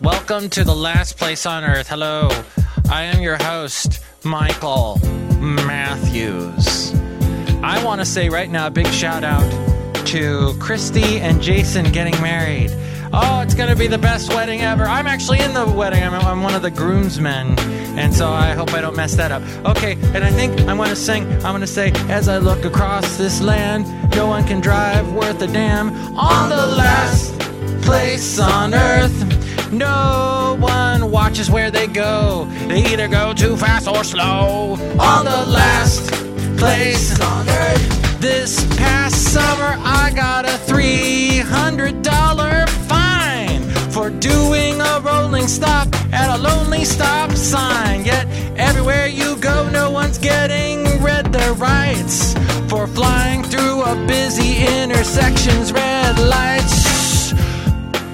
Welcome to the last place on earth. Hello. I am your host, Michael Matthews. I want to say right now a big shout out to Christy and Jason getting married. Oh, it's going to be the best wedding ever. I'm actually in the wedding. I'm, I'm one of the groomsmen. And so I hope I don't mess that up. Okay, and I think I'm going to sing. I'm going to say, as I look across this land, no one can drive worth a damn on the last place on earth. No one watches where they go. They either go too fast or slow on the last place on earth. This past summer, I got a $300 rolling stop at a lonely stop sign. Yet, everywhere you go, no one's getting red their rights for flying through a busy intersection's red lights.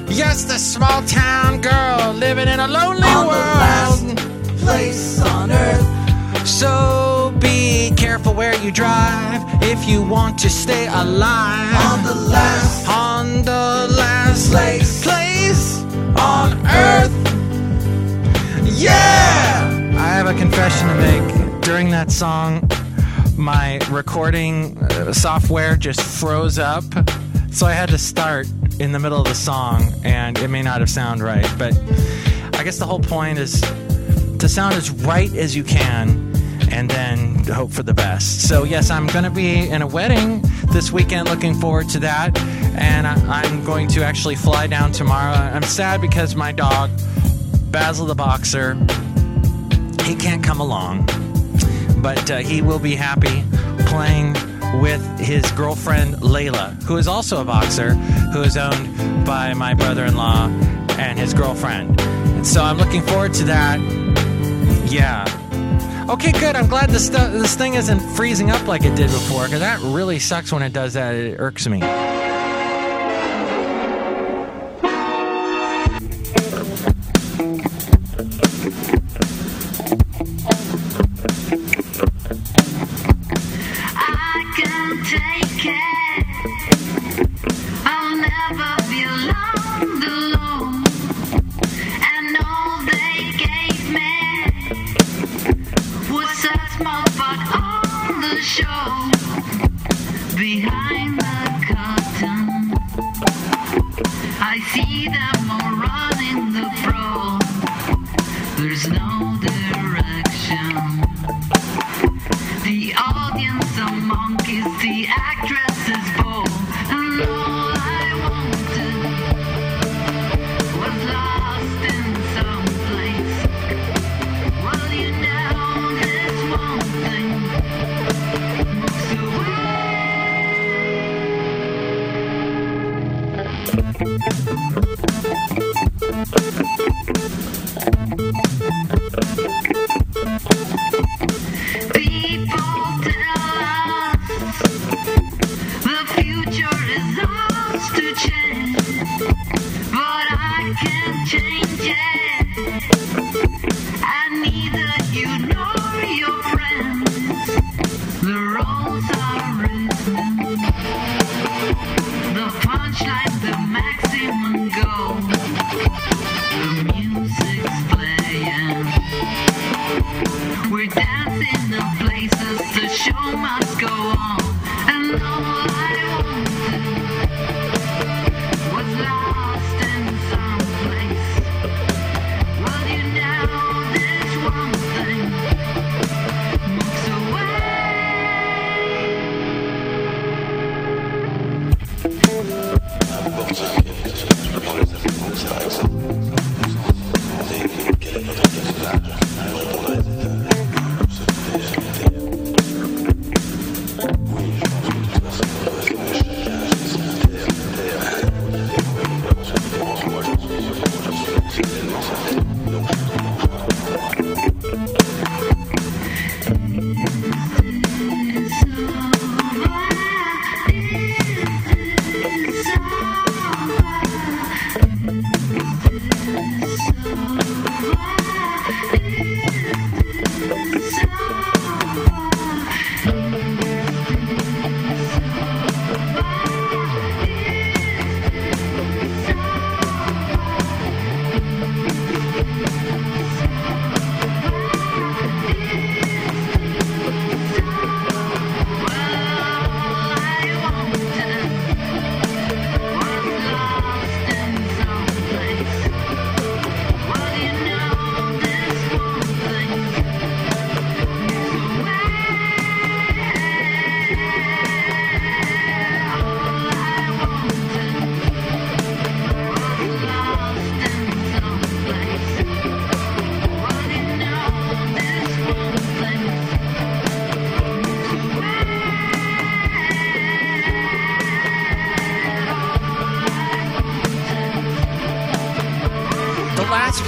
Yes, the small town girl living in a lonely On the world. last place on earth. So be careful where you drive if you want to stay alive. On the last During that song, my recording uh, software just froze up. So I had to start in the middle of the song, and it may not have sounded right. But I guess the whole point is to sound as right as you can and then hope for the best. So, yes, I'm going to be in a wedding this weekend. Looking forward to that. And I'm going to actually fly down tomorrow. I'm sad because my dog, Basil the Boxer, he can't come along. But uh, he will be happy playing with his girlfriend Layla, who is also a boxer, who is owned by my brother in law and his girlfriend. And so I'm looking forward to that. Yeah. Okay, good. I'm glad this stu- this thing isn't freezing up like it did before, because that really sucks when it does that. It irks me.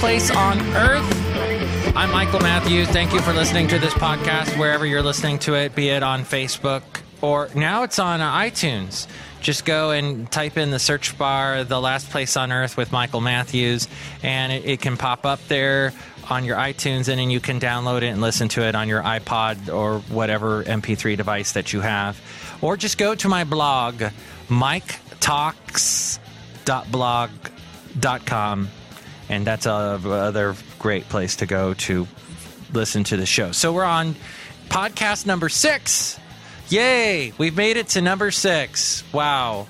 Place on earth. I'm Michael Matthews. Thank you for listening to this podcast wherever you're listening to it, be it on Facebook or now it's on uh, iTunes. Just go and type in the search bar, The Last Place on Earth with Michael Matthews, and it, it can pop up there on your iTunes, and then you can download it and listen to it on your iPod or whatever MP3 device that you have. Or just go to my blog, miketalks.blog.com, and that's another great place to go to listen to the show. So we're on podcast number six. Yay! We've made it to number six. Wow.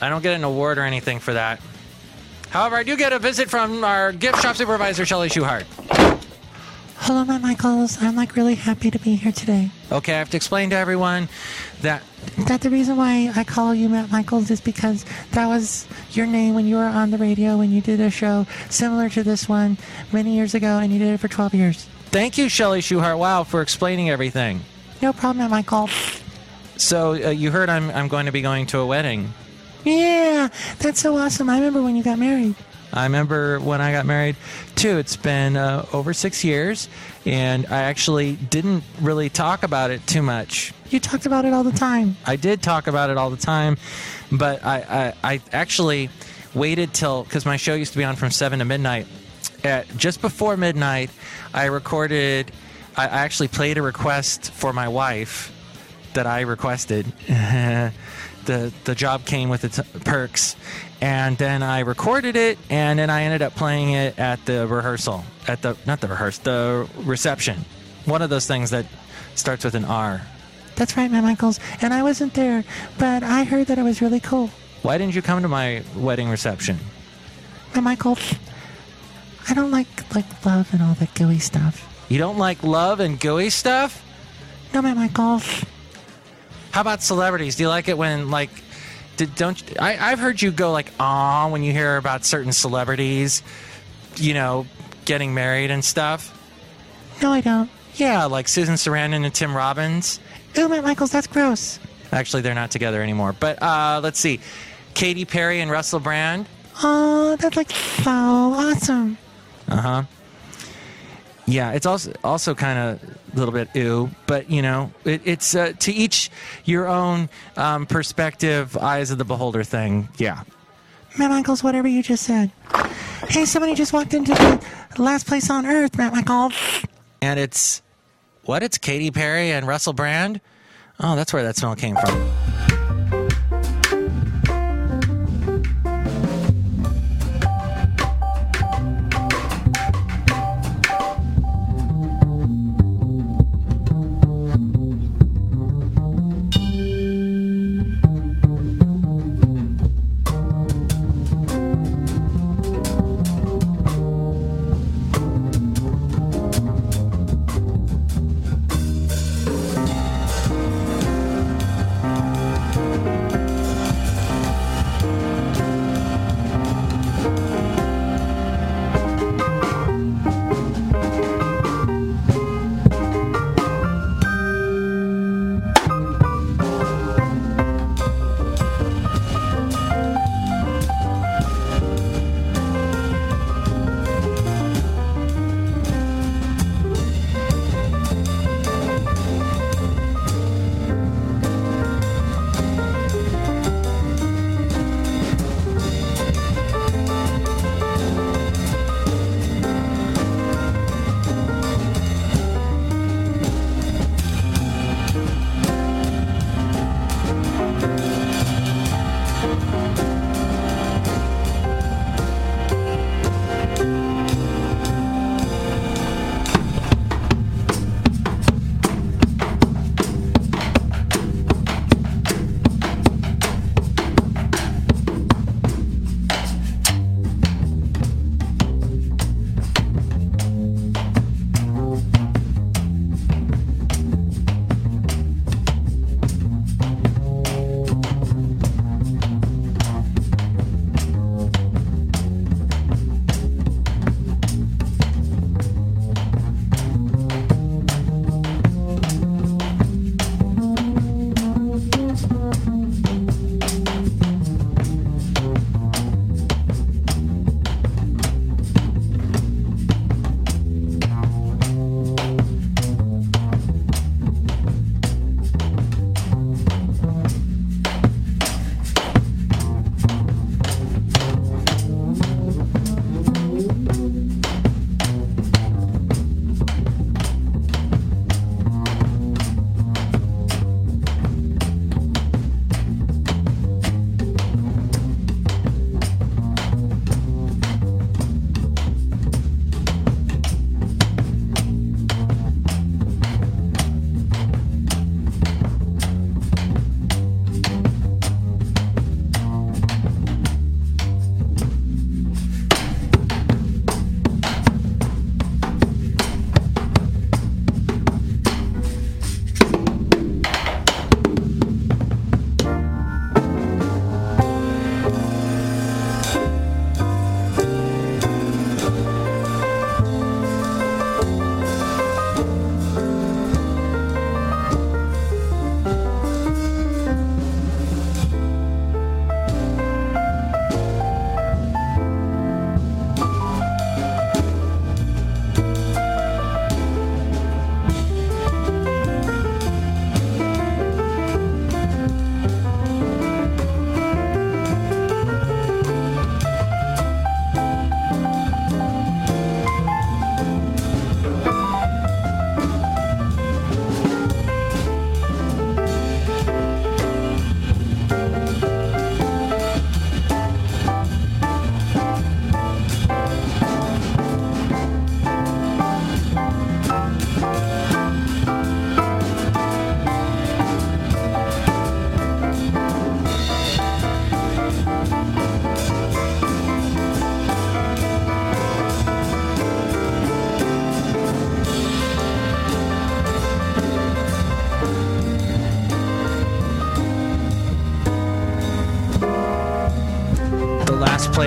I don't get an award or anything for that. However, I do get a visit from our gift shop supervisor, Shelly Schuhart. Hello, Matt Michaels. I'm like really happy to be here today. Okay, I have to explain to everyone that That the reason why I call you Matt Michaels is because that was your name when you were on the radio when you did a show similar to this one many years ago, and you did it for 12 years. thank you, Shelly Schuhart. Wow, for explaining everything. No problem, Matt Michael. So uh, you heard I'm I'm going to be going to a wedding. Yeah, that's so awesome. I remember when you got married. I remember when I got married too. It's been uh, over six years, and I actually didn't really talk about it too much. You talked about it all the time. I did talk about it all the time, but I, I, I actually waited till because my show used to be on from seven to midnight. At just before midnight, I recorded. I I actually played a request for my wife that I requested. the The job came with its perks, and then I recorded it, and then I ended up playing it at the rehearsal, at the not the rehearsal, the reception. One of those things that starts with an R. That's right, Matt Michaels. And I wasn't there, but I heard that it was really cool. Why didn't you come to my wedding reception? Matt Michaels, I don't like like love and all that gooey stuff. You don't like love and gooey stuff? No, Matt Michaels. How about celebrities? Do you like it when like did, don't you, I I've heard you go like ah when you hear about certain celebrities, you know, getting married and stuff? No, I don't. Yeah, like Susan Sarandon and Tim Robbins. Ooh, Matt Michaels, that's gross. Actually, they're not together anymore. But uh let's see. Katy Perry and Russell Brand. Oh, that's like so awesome. Uh-huh. Yeah, it's also also kind of little bit ew, but you know, it, it's uh, to each your own um, perspective, eyes of the beholder thing. Yeah. Matt Michaels, whatever you just said. Hey, somebody just walked into the last place on earth, Matt Michaels. And it's what? It's Katy Perry and Russell Brand. Oh, that's where that smell came from.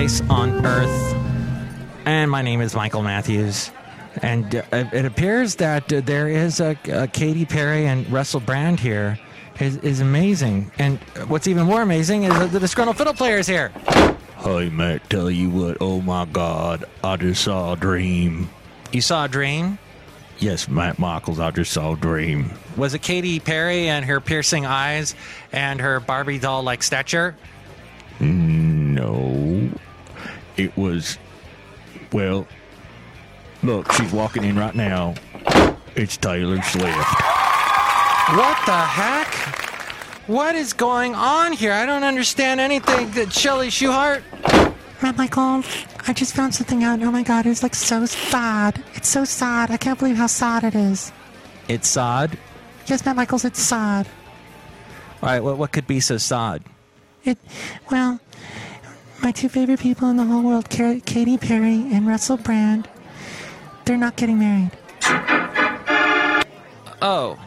Place on earth. And my name is Michael Matthews. And uh, it appears that uh, there is a, a Katy Perry and Russell Brand here. Is, is amazing. And what's even more amazing is that the disgruntled fiddle player is here. Hey, Matt, tell you what, oh my God, I just saw a dream. You saw a dream? Yes, Matt Michaels, I just saw a dream. Was it Katy Perry and her piercing eyes and her Barbie doll like stature? No, it was, well, look, she's walking in right now. It's Taylor Swift. What the heck? What is going on here? I don't understand anything. That Shelley Shuhart. Matt Michaels, I just found something out. Oh my god, it's like so sad. It's so sad. I can't believe how sad it is. It's sad? Yes, Matt Michaels, it's sad. All right, what, what could be so sad? It, well, my two favorite people in the whole world, Ka- Katy Perry and Russell Brand, they're not getting married. Oh,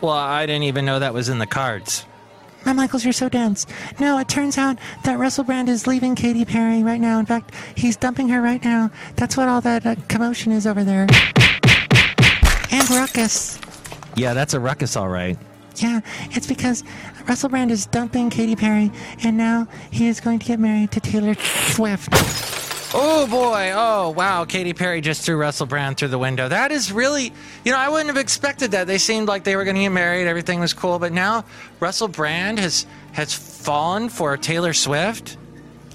well, I didn't even know that was in the cards. Matt Michaels, you're so dense. No, it turns out that Russell Brand is leaving Katy Perry right now. In fact, he's dumping her right now. That's what all that uh, commotion is over there. And ruckus. Yeah, that's a ruckus, all right. Yeah, it's because Russell Brand is dumping Katy Perry, and now he is going to get married to Taylor Swift. Oh boy! Oh wow! Katy Perry just threw Russell Brand through the window. That is really, you know, I wouldn't have expected that. They seemed like they were going to get married. Everything was cool, but now Russell Brand has has fallen for Taylor Swift.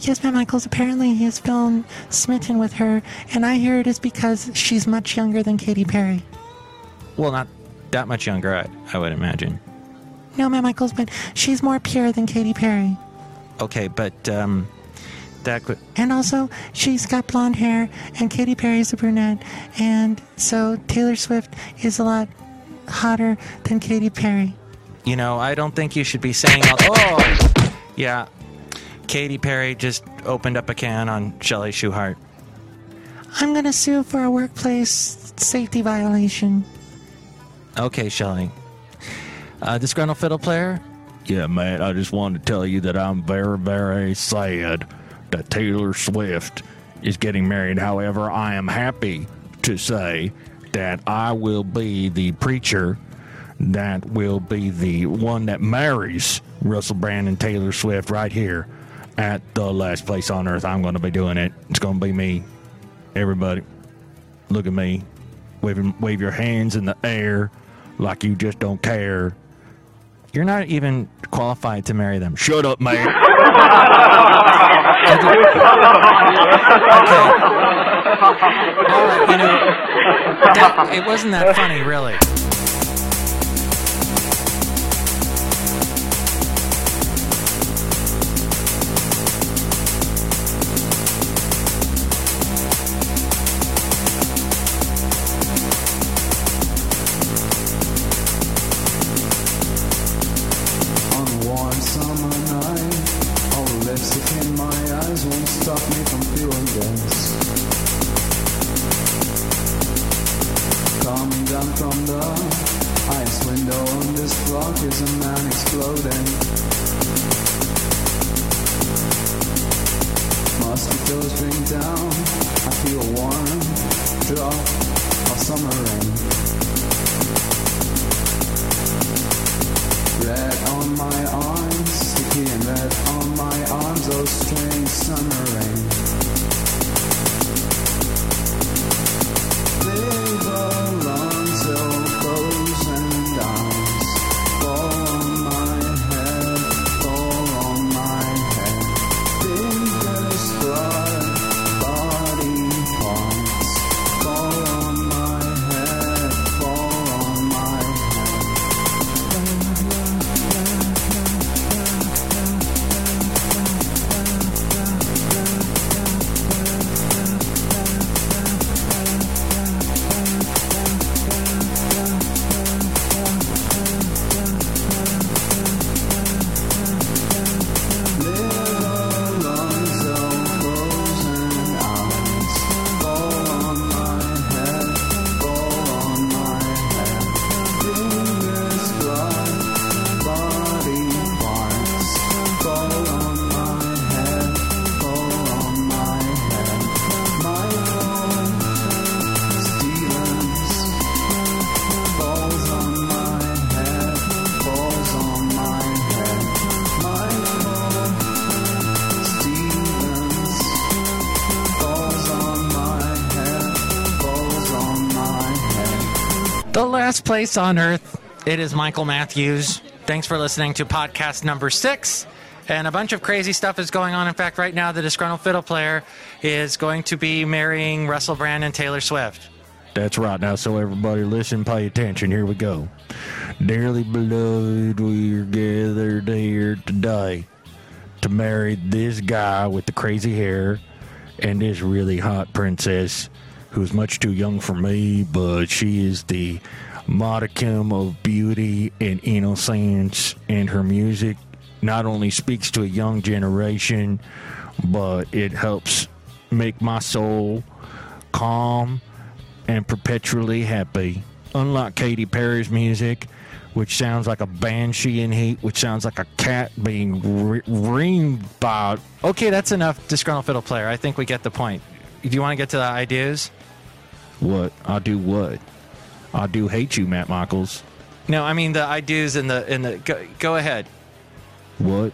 Yes, Matt Michaels, apparently he has been smitten with her, and I hear it is because she's much younger than Katy Perry. Well, not that much younger, I, I would imagine. No, Matt Michaels, but she's more pure than Katy Perry. Okay, but um, that could. And also, she's got blonde hair, and Katy Perry's a brunette, and so Taylor Swift is a lot hotter than Katy Perry. You know, I don't think you should be saying all. Oh, yeah. Katy Perry just opened up a can on Shelley Shuhart. I'm gonna sue for a workplace safety violation. Okay, Shelley. Uh, disgruntled fiddle player. Yeah, Matt, I just wanted to tell you that I'm very, very sad that Taylor Swift is getting married. However, I am happy to say that I will be the preacher that will be the one that marries Russell Brand and Taylor Swift right here at the last place on earth. I'm going to be doing it. It's going to be me. Everybody, look at me. Wave, wave your hands in the air like you just don't care. You're not even qualified to marry them. Shut up, man. All right, you know, that, it wasn't that funny, really. Place on earth. It is Michael Matthews. Thanks for listening to podcast number six. And a bunch of crazy stuff is going on. In fact, right now, the disgruntled fiddle player is going to be marrying Russell Brand and Taylor Swift. That's right. Now, so everybody listen, pay attention. Here we go. Dearly beloved, we are gathered here today to marry this guy with the crazy hair and this really hot princess who's much too young for me, but she is the modicum of beauty and innocence, and her music not only speaks to a young generation, but it helps make my soul calm and perpetually happy. Unlike Katy Perry's music, which sounds like a banshee in heat, which sounds like a cat being re- reamed by. Okay, that's enough, disgruntled fiddle player. I think we get the point. Do you want to get to the ideas? What? I'll do what? I do hate you, Matt Michaels. No, I mean the I do's and the and the go, go ahead. What?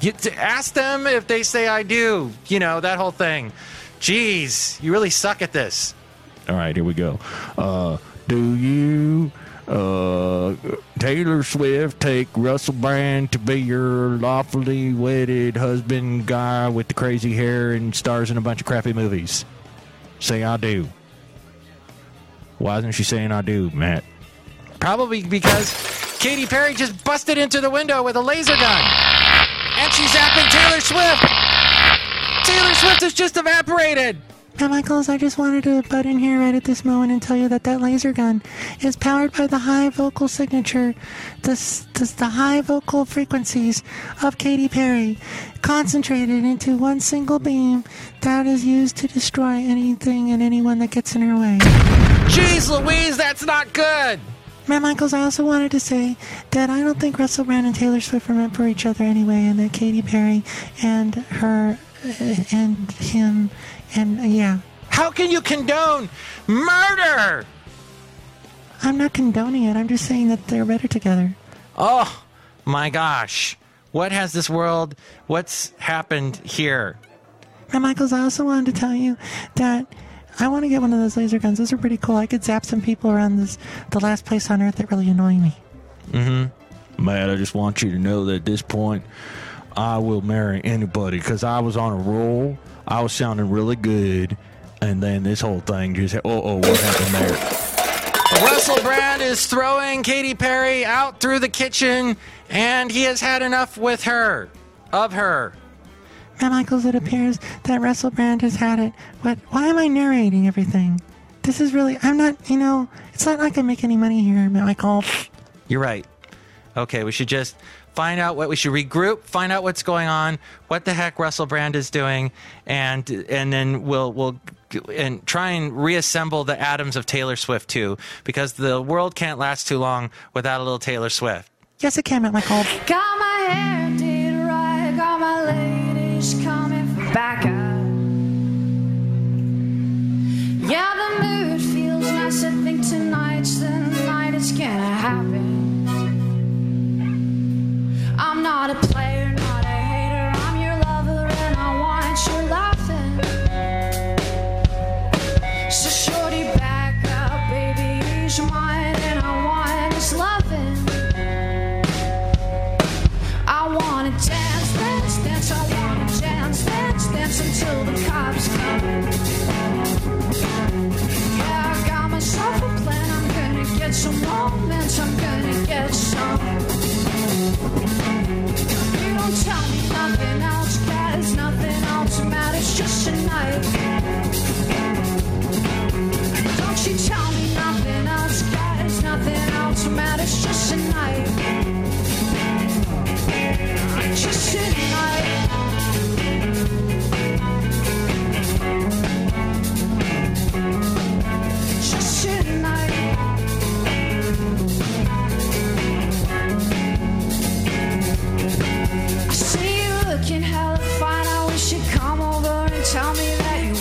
You, to ask them if they say I do. You know that whole thing. Jeez, you really suck at this. All right, here we go. Uh, do you, uh, Taylor Swift, take Russell Brand to be your lawfully wedded husband guy with the crazy hair and stars in a bunch of crappy movies? Say I do. Why isn't she saying I do, Matt? Probably because Katy Perry just busted into the window with a laser gun, and she's zapping Taylor Swift. Taylor Swift has just evaporated. Now, Michaels, I just wanted to butt in here right at this moment and tell you that that laser gun is powered by the high vocal signature, the, the, the high vocal frequencies of Katy Perry, concentrated into one single beam that is used to destroy anything and anyone that gets in her way. Jeez Louise, that's not good. Matt Michaels, I also wanted to say that I don't think Russell Brand and Taylor Swift are meant for each other anyway, and that Katy Perry and her uh, and him and uh, yeah. How can you condone murder? I'm not condoning it. I'm just saying that they're better together. Oh my gosh. What has this world, what's happened here? Matt Michaels, I also wanted to tell you that I want to get one of those laser guns. Those are pretty cool. I could zap some people around this the last place on earth that really annoy me. Mm-hmm. Matt, I just want you to know that at this point, I will marry anybody because I was on a roll. I was sounding really good, and then this whole thing just, oh, oh, what happened there? Russell Brand is throwing Katy Perry out through the kitchen, and he has had enough with her, of her. Matt Michaels, it appears that Russell Brand has had it. But why am I narrating everything? This is really, I'm not, you know, it's not like I make any money here, Matt Michaels. You're right. Okay, we should just find out what we should regroup, find out what's going on, what the heck Russell Brand is doing, and and then we'll we'll and try and reassemble the atoms of Taylor Swift too, because the world can't last too long without a little Taylor Swift. Yes, it can, Matt Michaels. Got my hair did right, got my ladies coming back out. Yeah, the mood feels nice. I think tonight's the night it's gonna happen.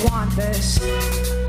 Want this.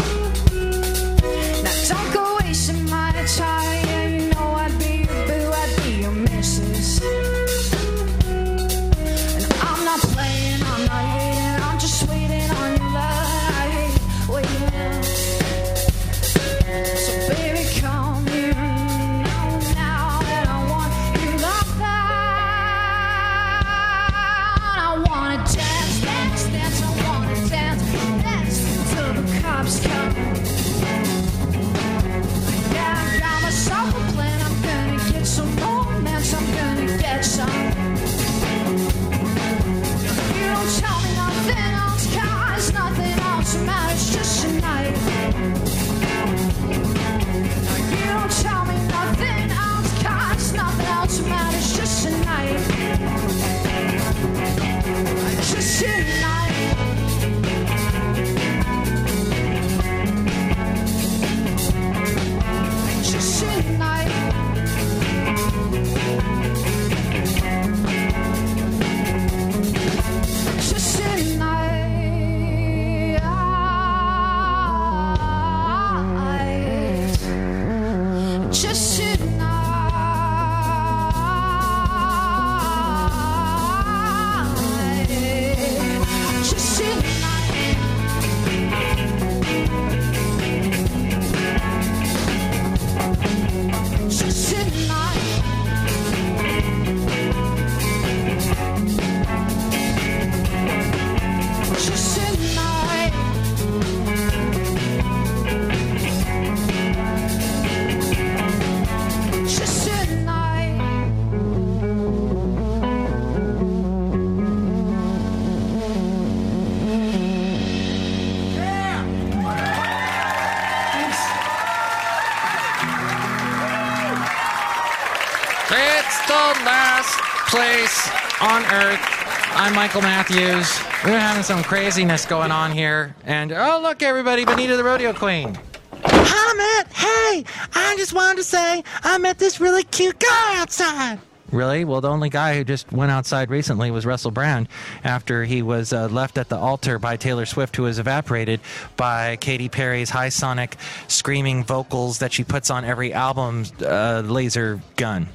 Michael Matthews. We're having some craziness going on here. And oh, look, everybody, Benita the Rodeo Queen. Hi, Matt. Hey, I just wanted to say I met this really cute guy outside. Really? Well, the only guy who just went outside recently was Russell Brand after he was uh, left at the altar by Taylor Swift, who was evaporated by Katy Perry's high sonic screaming vocals that she puts on every album uh, laser gun.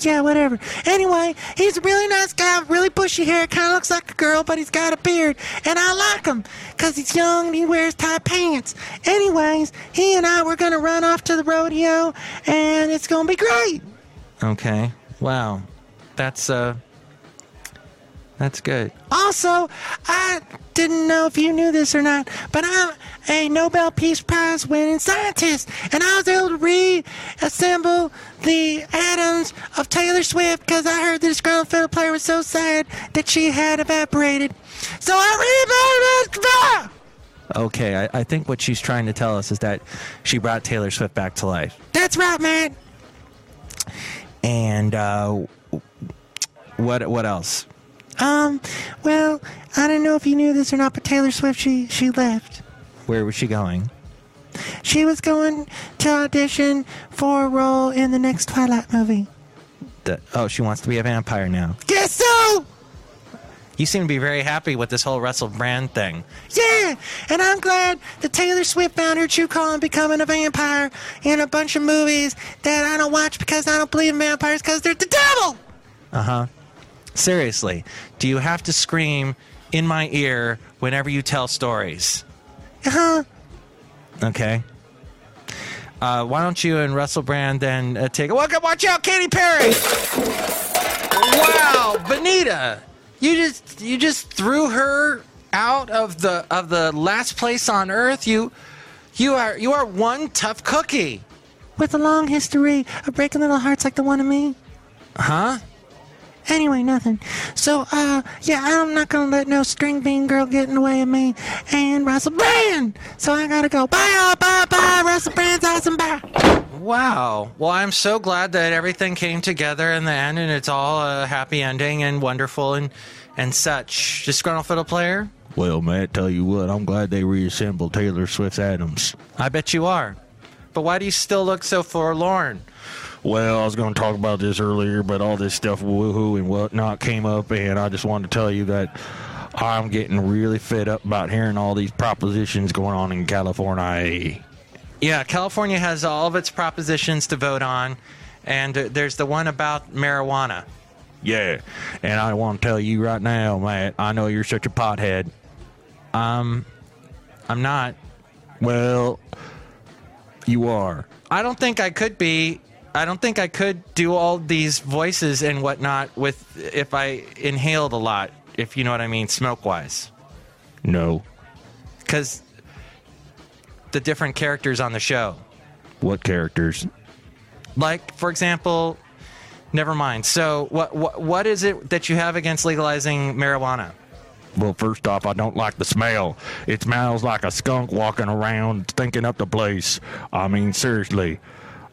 Yeah, whatever. Anyway, he's a really nice guy, really bushy hair, kind of looks like a girl, but he's got a beard. And I like him because he's young and he wears tight pants. Anyways, he and I were going to run off to the rodeo, and it's going to be great. Okay. Wow. That's, uh, that's good. Also, I didn't know if you knew this or not, but I'm a Nobel Peace Prize winning scientist, and I was able to reassemble the atoms of Taylor Swift because I heard this girl fiddle player was so sad that she had evaporated. So I it. Okay, I, I think what she's trying to tell us is that she brought Taylor Swift back to life. That's right, man. And, uh, what, what else? Um, well, I don't know if you knew this or not, but Taylor Swift, she, she left. Where was she going? She was going to audition for a role in the next Twilight movie. The, oh, she wants to be a vampire now. Guess so! You seem to be very happy with this whole Russell Brand thing. Yeah, and I'm glad that Taylor Swift found her true calling becoming a vampire in a bunch of movies that I don't watch because I don't believe in vampires because they're the devil! Uh huh. Seriously, do you have to scream in my ear whenever you tell stories? Uh huh. Okay. Uh, why don't you and Russell Brand then uh, take a look? Watch out, Katy Perry! Wow, Benita, you just you just threw her out of the of the last place on earth. You you are you are one tough cookie, With a long history of breaking little hearts like the one of me. huh? Anyway, nothing. So, uh, yeah, I'm not gonna let no string bean girl get in the way of me and Russell Brand! So I gotta go. Bye, all, bye, bye, Russell Brand's awesome, bye! Wow. Well, I'm so glad that everything came together in the end, and it's all a happy ending and wonderful and and such. Disgruntled fiddle player. Well, Matt, tell you what, I'm glad they reassembled Taylor Swift's atoms. I bet you are. But why do you still look so forlorn? Well, I was going to talk about this earlier, but all this stuff, woohoo and whatnot, came up, and I just wanted to tell you that I'm getting really fed up about hearing all these propositions going on in California. Yeah, California has all of its propositions to vote on, and there's the one about marijuana. Yeah, and I want to tell you right now, Matt, I know you're such a pothead. Um, I'm not. Well, you are. I don't think I could be. I don't think I could do all these voices and whatnot with if I inhaled a lot, if you know what I mean, smoke wise. No. Because the different characters on the show. What characters? Like, for example, Never mind. So, what, what what is it that you have against legalizing marijuana? Well, first off, I don't like the smell. It smells like a skunk walking around, stinking up the place. I mean, seriously.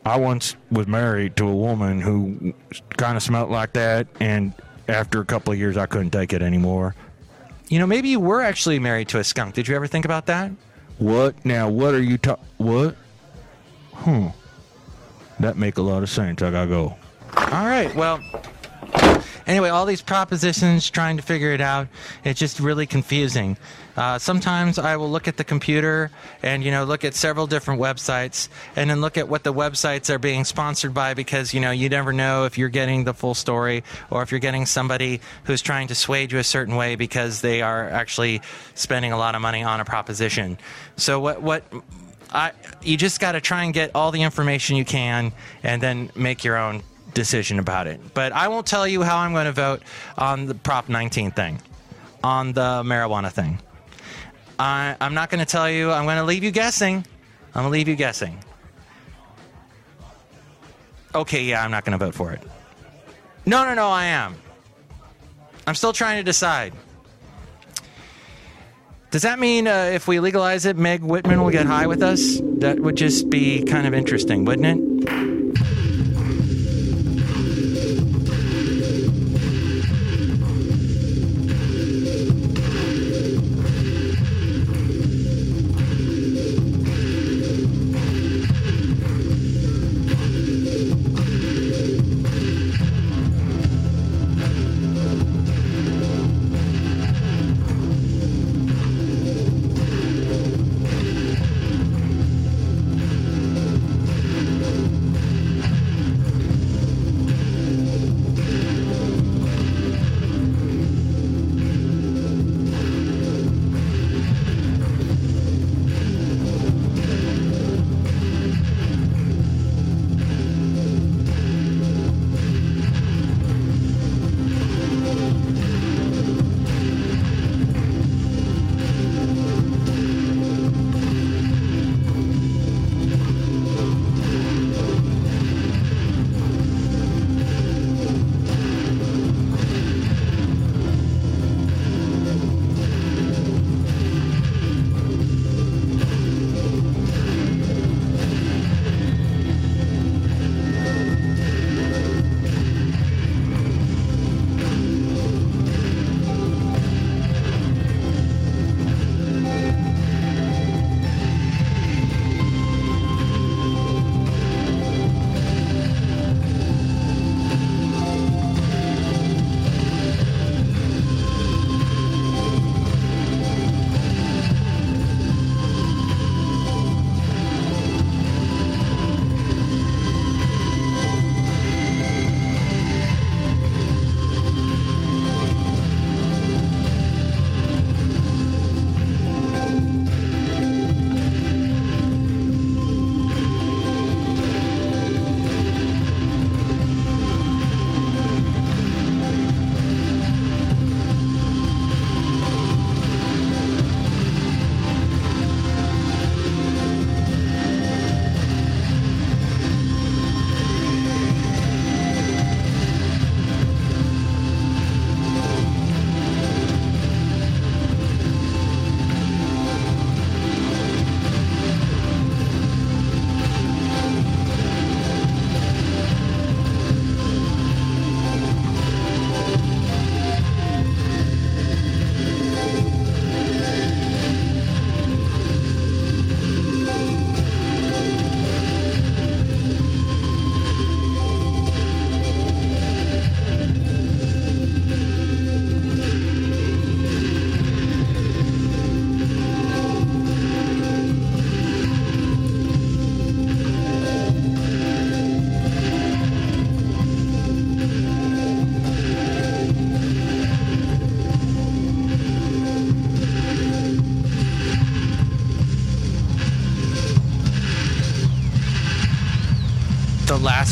I once was married to a woman who kind of smelled like that, and after a couple of years, I couldn't take it anymore. You know, maybe you were actually married to a skunk. Did you ever think about that? What? Now, what are you talking? What? Hmm. That make a lot of sense. I gotta go. All right. Well, anyway, all these propositions, trying to figure it out, it's just really confusing. Uh, sometimes I will look at the computer and, you know, look at several different websites and then look at what the websites are being sponsored by because, you know, you never know if you're getting the full story or if you're getting somebody who's trying to sway you a certain way because they are actually spending a lot of money on a proposition. So, what, what, I, you just got to try and get all the information you can and then make your own decision about it. But I won't tell you how I'm going to vote on the Prop 19 thing, on the marijuana thing. I, I'm not going to tell you. I'm going to leave you guessing. I'm going to leave you guessing. Okay, yeah, I'm not going to vote for it. No, no, no, I am. I'm still trying to decide. Does that mean uh, if we legalize it, Meg Whitman will get high with us? That would just be kind of interesting, wouldn't it?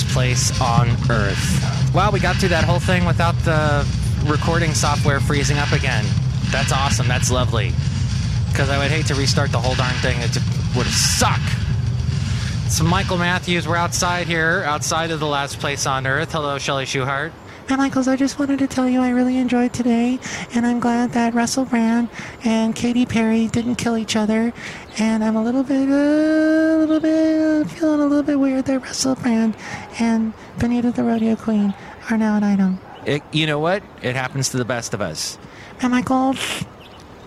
Place on Earth. Wow, we got through that whole thing without the recording software freezing up again. That's awesome. That's lovely. Because I would hate to restart the whole darn thing. It would suck. So Michael Matthews. We're outside here, outside of the last place on earth. Hello, Shelley Schuhart. Hi, Michaels. I just wanted to tell you I really enjoyed today, and I'm glad that Russell Brand and Katy Perry didn't kill each other. And I'm a little bit, uh, a little bit, feeling a little bit weird that Russell Brand and Benita the Rodeo Queen are now an item. It, you know what? It happens to the best of us. And Michael,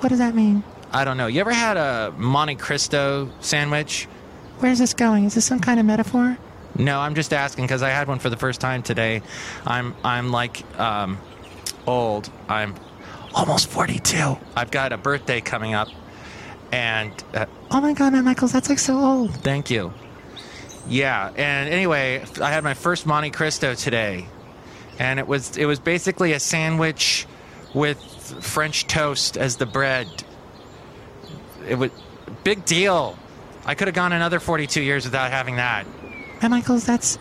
what does that mean? I don't know. You ever had a Monte Cristo sandwich? Where's this going? Is this some kind of metaphor? No, I'm just asking because I had one for the first time today. I'm I'm like um, old. I'm almost 42. I've got a birthday coming up, and uh, Oh my God, Matt Michaels, that's like so old. thank you. Yeah, and anyway, I had my first Monte Cristo today, and it was it was basically a sandwich with French toast as the bread. It was big deal. I could have gone another 42 years without having that. Matt Michaels, that's.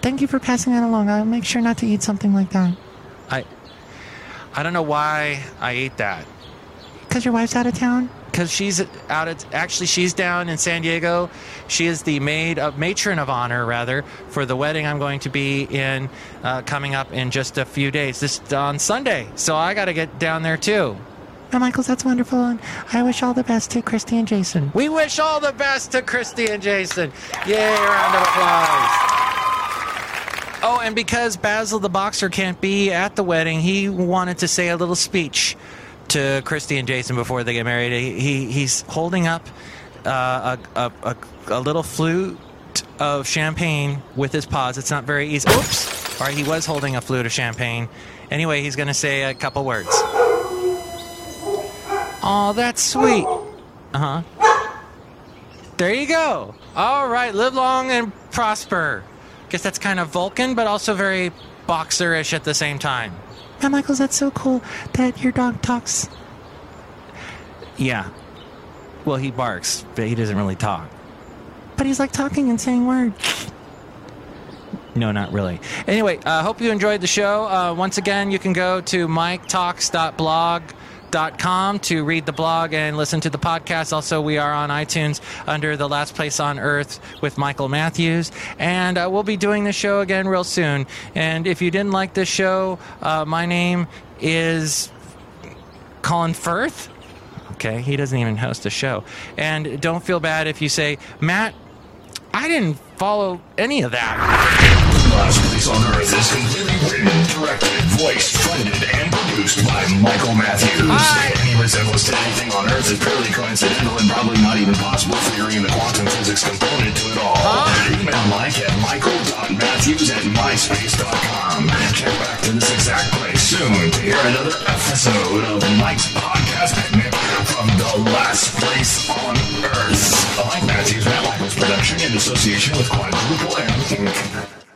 Thank you for passing that along. I'll make sure not to eat something like that. I I don't know why I ate that. Because your wife's out of town? Because she's out at actually she's down in San Diego. She is the maid of matron of honor rather for the wedding I'm going to be in uh, coming up in just a few days. This on Sunday, so I got to get down there too. Matt Michaels, that's wonderful. And I wish all the best to Christy and Jason. We wish all the best to Christy and Jason. Yay! Round of applause. Oh, and because Basil the boxer can't be at the wedding, he wanted to say a little speech to Christy and Jason before they get married. He, he he's holding up uh, a, a, a a little flute of champagne with his paws. It's not very easy. Oops! All right, he was holding a flute of champagne. Anyway, he's going to say a couple words. Oh, that's sweet. Uh huh. There you go. All right, live long and prosper. Guess that's kind of Vulcan, but also very boxerish at the same time. Matt Michaels, that's so cool that your dog talks. Yeah. Well, he barks, but he doesn't really talk. But he's like talking and saying words. No, not really. Anyway, I uh, hope you enjoyed the show. Uh, once again, you can go to miketalks.blog.com to read the blog and listen to the podcast. Also, we are on iTunes under The Last Place on Earth with Michael Matthews. And uh, we'll be doing the show again real soon. And if you didn't like this show, uh, my name is Colin Firth. Okay, he doesn't even host a show. And don't feel bad if you say, Matt, I didn't follow any of that. On Earth is completely written, directed, voiced, funded, and produced by Michael Matthews. Hi. Any resemblance to anything on Earth is purely coincidental and probably not even possible figuring the quantum physics component to it all. Email Mike at michael.matthews at myspace.com. Check back to this exact place soon to hear another episode of Mike's Podcast Picnic from the last place on Earth. Mike Matthews Matt Michaels production in association with Quadruple M.